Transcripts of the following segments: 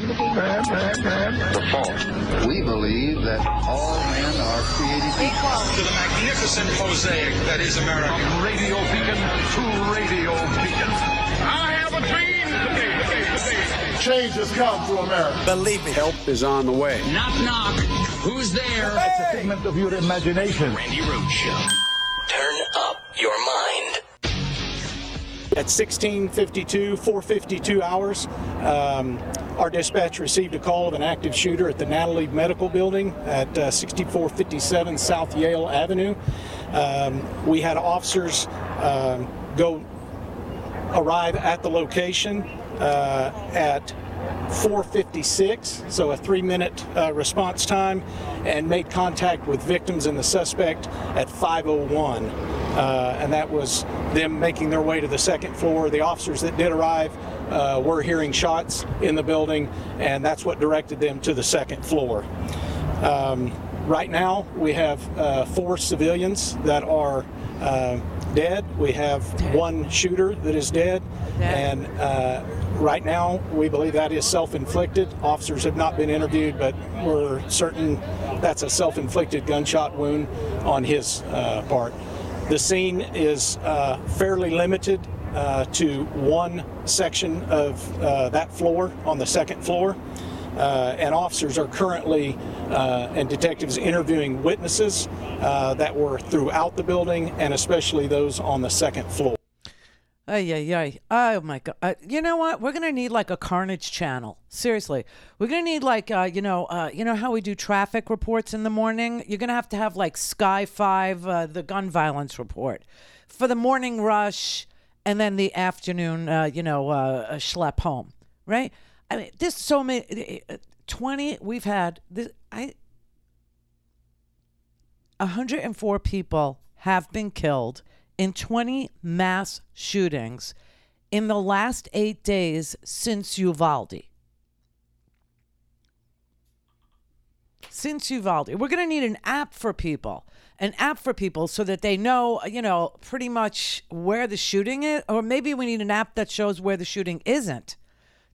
the fault. We believe that all men are created equal. To the magnificent mosaic that is America. From Radio Beacon to Radio Beacon. I have a dream today. Change has come to America. Believe me. Help is on the way. Knock, knock. Who's there? It's a figment of your imagination. Randi Rhodes Show. Turn up your mind. At 1652, 452 hours, um, our dispatch received a call of an active shooter at the Natalie Medical Building at uh, 6457 South Yale Avenue. Um, we had officers um, go arrive at the location uh, at 456, so a three minute uh, response time, and made contact with victims and the suspect at 501. Uh, and that was them making their way to the second floor. The officers that did arrive uh, were hearing shots in the building, and that's what directed them to the second floor. Um, right now, we have uh, four civilians that are uh, dead. We have one shooter that is dead, and uh, right now we believe that is self-inflicted. Officers have not been interviewed, but we're certain that's a self-inflicted gunshot wound on his uh, part. The scene is uh, fairly limited uh, to one section of uh, that floor on the second floor. Uh, and officers are currently uh, and detectives interviewing witnesses uh, that were throughout the building and especially those on the second floor. Ay, ay, ay. Oh, my God. Uh, you know what? We're to need like a carnage channel. Seriously. We're to need like, uh, you know, uh, you know how we do traffic reports in the morning? You're to have to have like Sky 5, uh, the gun violence report for the morning rush and then the afternoon, uh, you know, uh, schlep home, right? I mean, there's so many, 20, we've had, this, I, 104 people have been killed in 20 mass shootings in the last eight days since Uvalde. Since Uvalde. We're going to need an app for people, an app for people so that they know, you know, pretty much where the shooting is. Or maybe we need an app that shows where the shooting isn't.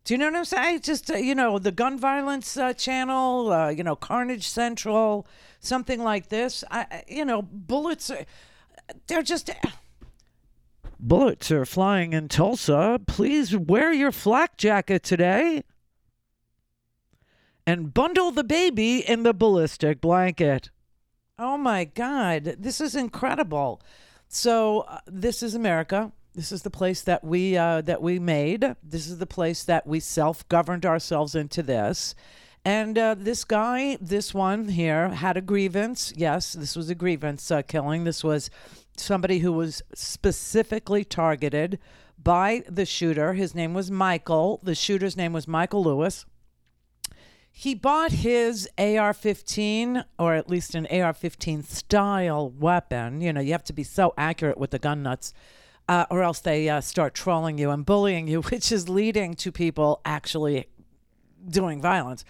Do you know what I'm saying? Just, uh, you know, the gun violence uh, channel, uh, you know, Carnage Central, something like this. I, you know, bullets are they're just bullets are flying in Tulsa. Please wear your flak jacket today and bundle the baby in the ballistic blanket. Oh my God, this is incredible. So uh, this is America. This is the place that we uh, that we made. This is the place that we self-governed ourselves into this. And uh, this guy, this one here, had a grievance. Yes, this was a grievance uh, killing. This was somebody who was specifically targeted by the shooter. His name was Michael. The shooter's name was Michael Louis. He bought his AR 15, or at least an AR 15 style weapon. You know, you have to be so accurate with the gun nuts. Uh, or else they uh, start trolling you and bullying you, which is leading to people actually doing violence.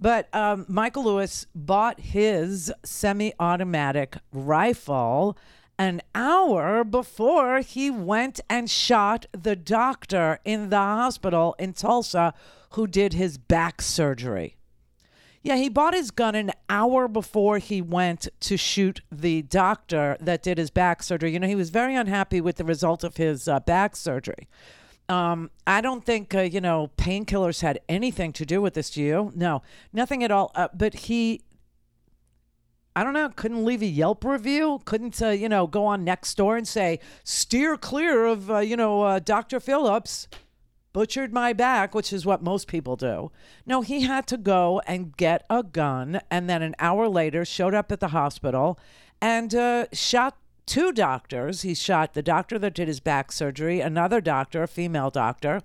But um, Michael Louis bought his semi automatic rifle an hour before he went and shot the doctor in the hospital in Tulsa who did his back surgery. Yeah, he bought his gun an hour before he went to shoot the doctor that did his back surgery. You know, he was very unhappy with the result of his uh, back surgery. Um, I don't think, uh, you know, painkillers had anything to do with this, do you? No, nothing at all. Uh, but he, I don't know, couldn't leave a Yelp review, couldn't, uh, you know, go on next door and say, steer clear of, uh, you know, uh, Dr. Phillips butchered my back, which is what most people do. No, he had to go and get a gun and then an hour later showed up at the hospital and uh, shot two doctors. He shot the doctor that did his back surgery, another doctor, a female doctor,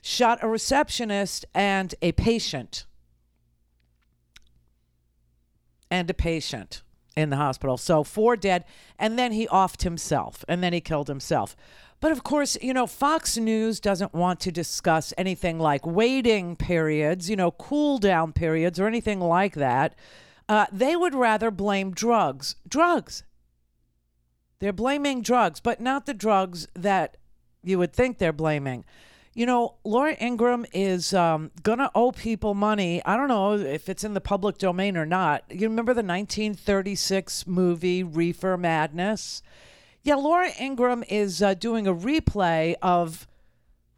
shot a receptionist and a patient. And a patient in the hospital. So four dead. And then he offed himself and then he killed himself. But of course, you know, Fox News doesn't want to discuss anything like waiting periods, you know, cool down periods or anything like that. Uh, they would rather blame drugs. Drugs. They're blaming drugs, but not the drugs that you would think they're blaming. You know, Laura Ingraham is um, going to owe people money. I don't know if it's in the public domain or not. You remember the 1936 movie Reefer Madness? Yeah, Laura Ingraham is uh, doing a replay of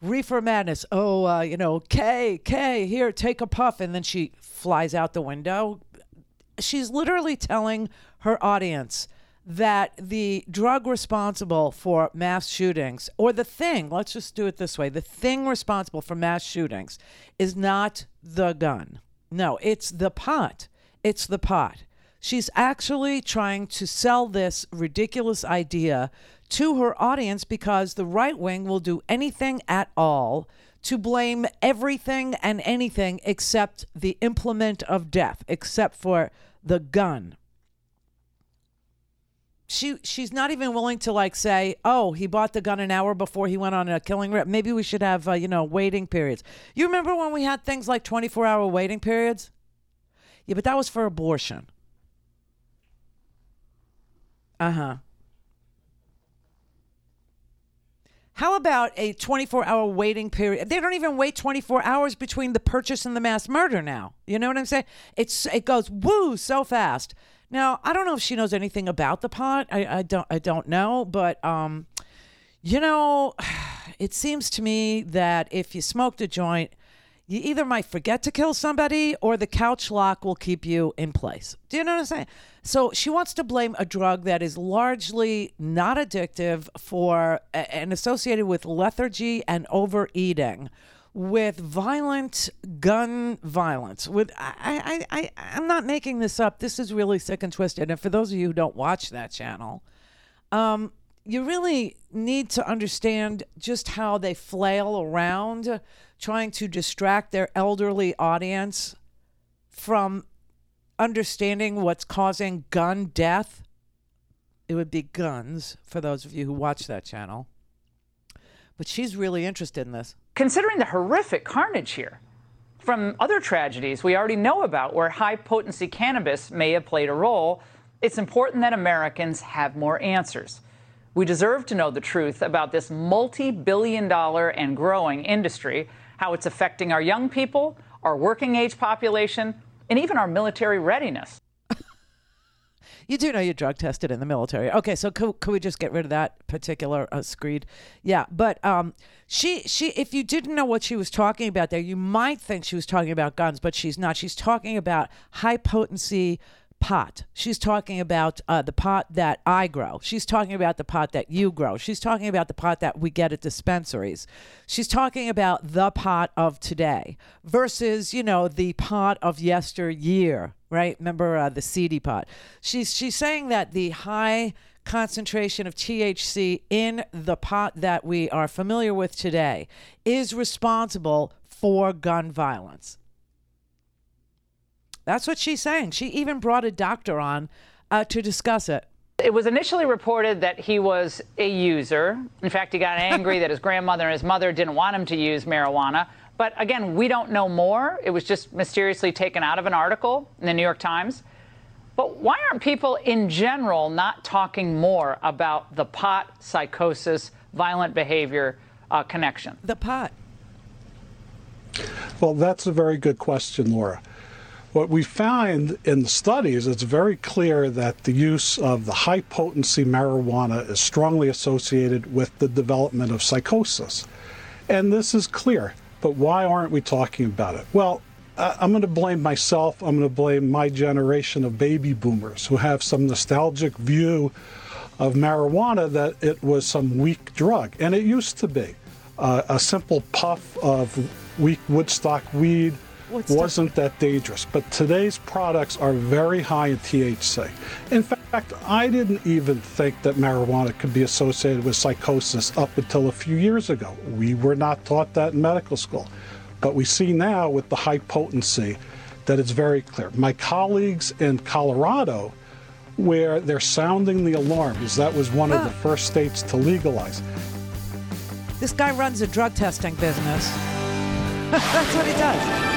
Reefer Madness. Oh, uh, you know, Kay, Kay, here, take a puff. And then she flies out the window. She's literally telling her audience that the drug responsible for mass shootings, or the thing, let's just do it this way the thing responsible for mass shootings is not the gun. No, it's the pot. It's the pot. She's actually trying to sell this ridiculous idea to her audience because the right wing will do anything at all to blame everything and anything except the implement of death, except for the gun. She she's not even willing to like say, "Oh, he bought the gun an hour before he went on a killing rip." Maybe we should have uh, you know waiting periods. You remember when we had things like twenty four hour waiting periods? Yeah, but that was for abortion. Uh huh. How about a 24 hour waiting period? They don't even wait 24 hours between the purchase and the mass murder now. You know what I'm saying? It's it goes woo so fast. Now, I don't know if she knows anything about the pot. I, I don't I don't know, but um you know, it seems to me that if you smoked a joint, you either might forget to kill somebody or the couch lock will keep you in place. Do you know what I'm saying? So she wants to blame a drug that is largely not addictive for and associated with lethargy and overeating with violent gun violence with I, I, I i'm not making this up this is really sick and twisted and for those of you who don't watch that channel um, you really need to understand just how they flail around trying to distract their elderly audience from understanding what's causing gun death. It would be guns for those of you who watch that channel. But she's really interested in this. Considering the horrific carnage here from other tragedies we already know about where high potency cannabis may have played a role, it's important that Americans have more answers. We deserve to know the truth about this multi billion dollar and growing industry, how it's affecting our young people, our working age population, and even our military readiness. You do know you're drug tested in the military. Okay, so could, could we just get rid of that particular uh, screed? Yeah, but um, she she if you didn't know what she was talking about there, you might think she was talking about guns, but she's not. She's talking about high potency pot. She's talking about uh, the pot that I grow. She's talking about the pot that you grow. She's talking about the pot that we get at dispensaries. She's talking about the pot of today versus, you know, the pot of yesteryear, right? Remember uh, the seedy pot. She's she's saying that the high concentration of THC in the pot that we are familiar with today is responsible for gun violence. That's what she's saying. She even brought a doctor on uh, to discuss it. It was initially reported that he was a user. In fact, he got angry that his grandmother and his mother didn't want him to use marijuana. But again, we don't know more. It was just mysteriously taken out of an article in the New York Times. But why aren't people in general not talking more about the pot psychosis, violent behavior uh, connection? The pot. Well, that's a very good question, Laura. What we find in the studies, it's very clear that the use of the high potency marijuana is strongly associated with the development of psychosis. And this is clear, but why aren't we talking about it? Well, I'm going to blame myself. I'm going to blame my generation of baby boomers who have some nostalgic view of marijuana that it was some weak drug. And it used to be. Uh, a simple puff of weak Woodstock weed What's wasn't that dangerous. But today's products are very high in THC. In fact, I didn't even think that marijuana could be associated with psychosis up until a few years ago. We were not taught that in medical school. But we see now with the high potency that it's very clear. My colleagues in Colorado, where they're sounding the alarm, because that was one of the oh. first states to legalize. This guy runs a drug testing business. That's what he does.